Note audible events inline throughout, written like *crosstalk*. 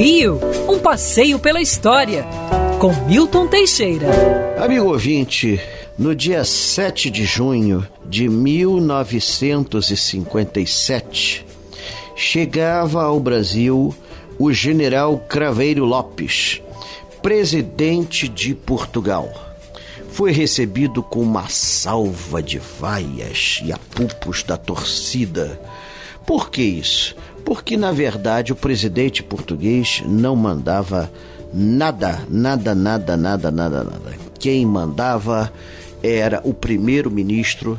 Rio, um passeio pela história, com Milton Teixeira. Amigo ouvinte, no dia 7 de junho de 1957, chegava ao Brasil o general Craveiro Lopes, presidente de Portugal. Foi recebido com uma salva de vaias e apupos da torcida. Por que isso? Porque, na verdade, o presidente português não mandava nada, nada, nada, nada, nada, nada. Quem mandava era o primeiro-ministro,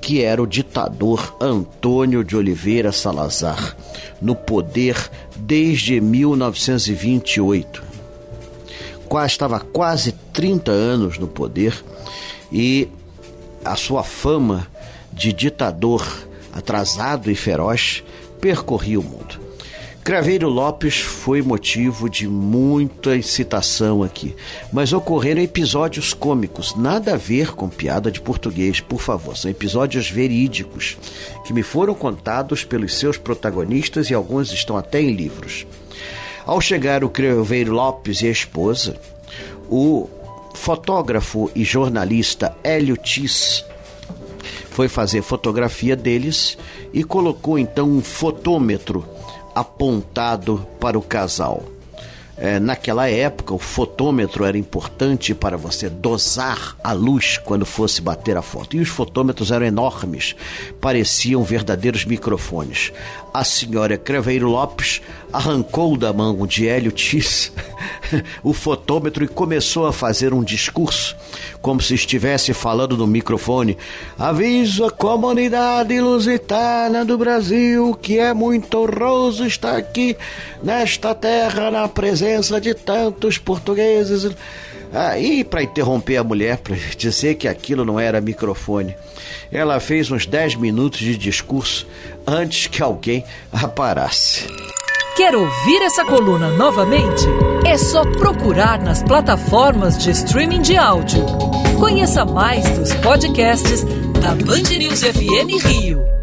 que era o ditador Antônio de Oliveira Salazar, no poder desde 1928. Quase, estava quase 30 anos no poder e a sua fama de ditador atrasado e feroz percorria o mundo. Craveiro Lopes foi motivo de muita excitação aqui, mas ocorreram episódios cômicos, nada a ver com piada de português, por favor, são episódios verídicos que me foram contados pelos seus protagonistas e alguns estão até em livros. Ao chegar o Craveiro Lopes e a esposa, o fotógrafo e jornalista Hélio Tis foi fazer fotografia deles e colocou então um fotômetro apontado para o casal. É, naquela época, o fotômetro era importante para você dosar a luz quando fosse bater a foto. E os fotômetros eram enormes, pareciam verdadeiros microfones. A senhora Craveiro Lopes arrancou da mão de Hélio Tis *laughs* o fotômetro e começou a fazer um discurso, como se estivesse falando no microfone. Aviso a comunidade lusitana do Brasil que é muito honroso estar aqui nesta terra na presença de tantos portugueses. Aí, para interromper a mulher, para dizer que aquilo não era microfone, ela fez uns 10 minutos de discurso antes que alguém a parasse. Quer ouvir essa coluna novamente? É só procurar nas plataformas de streaming de áudio. Conheça mais dos podcasts da Band News FM Rio.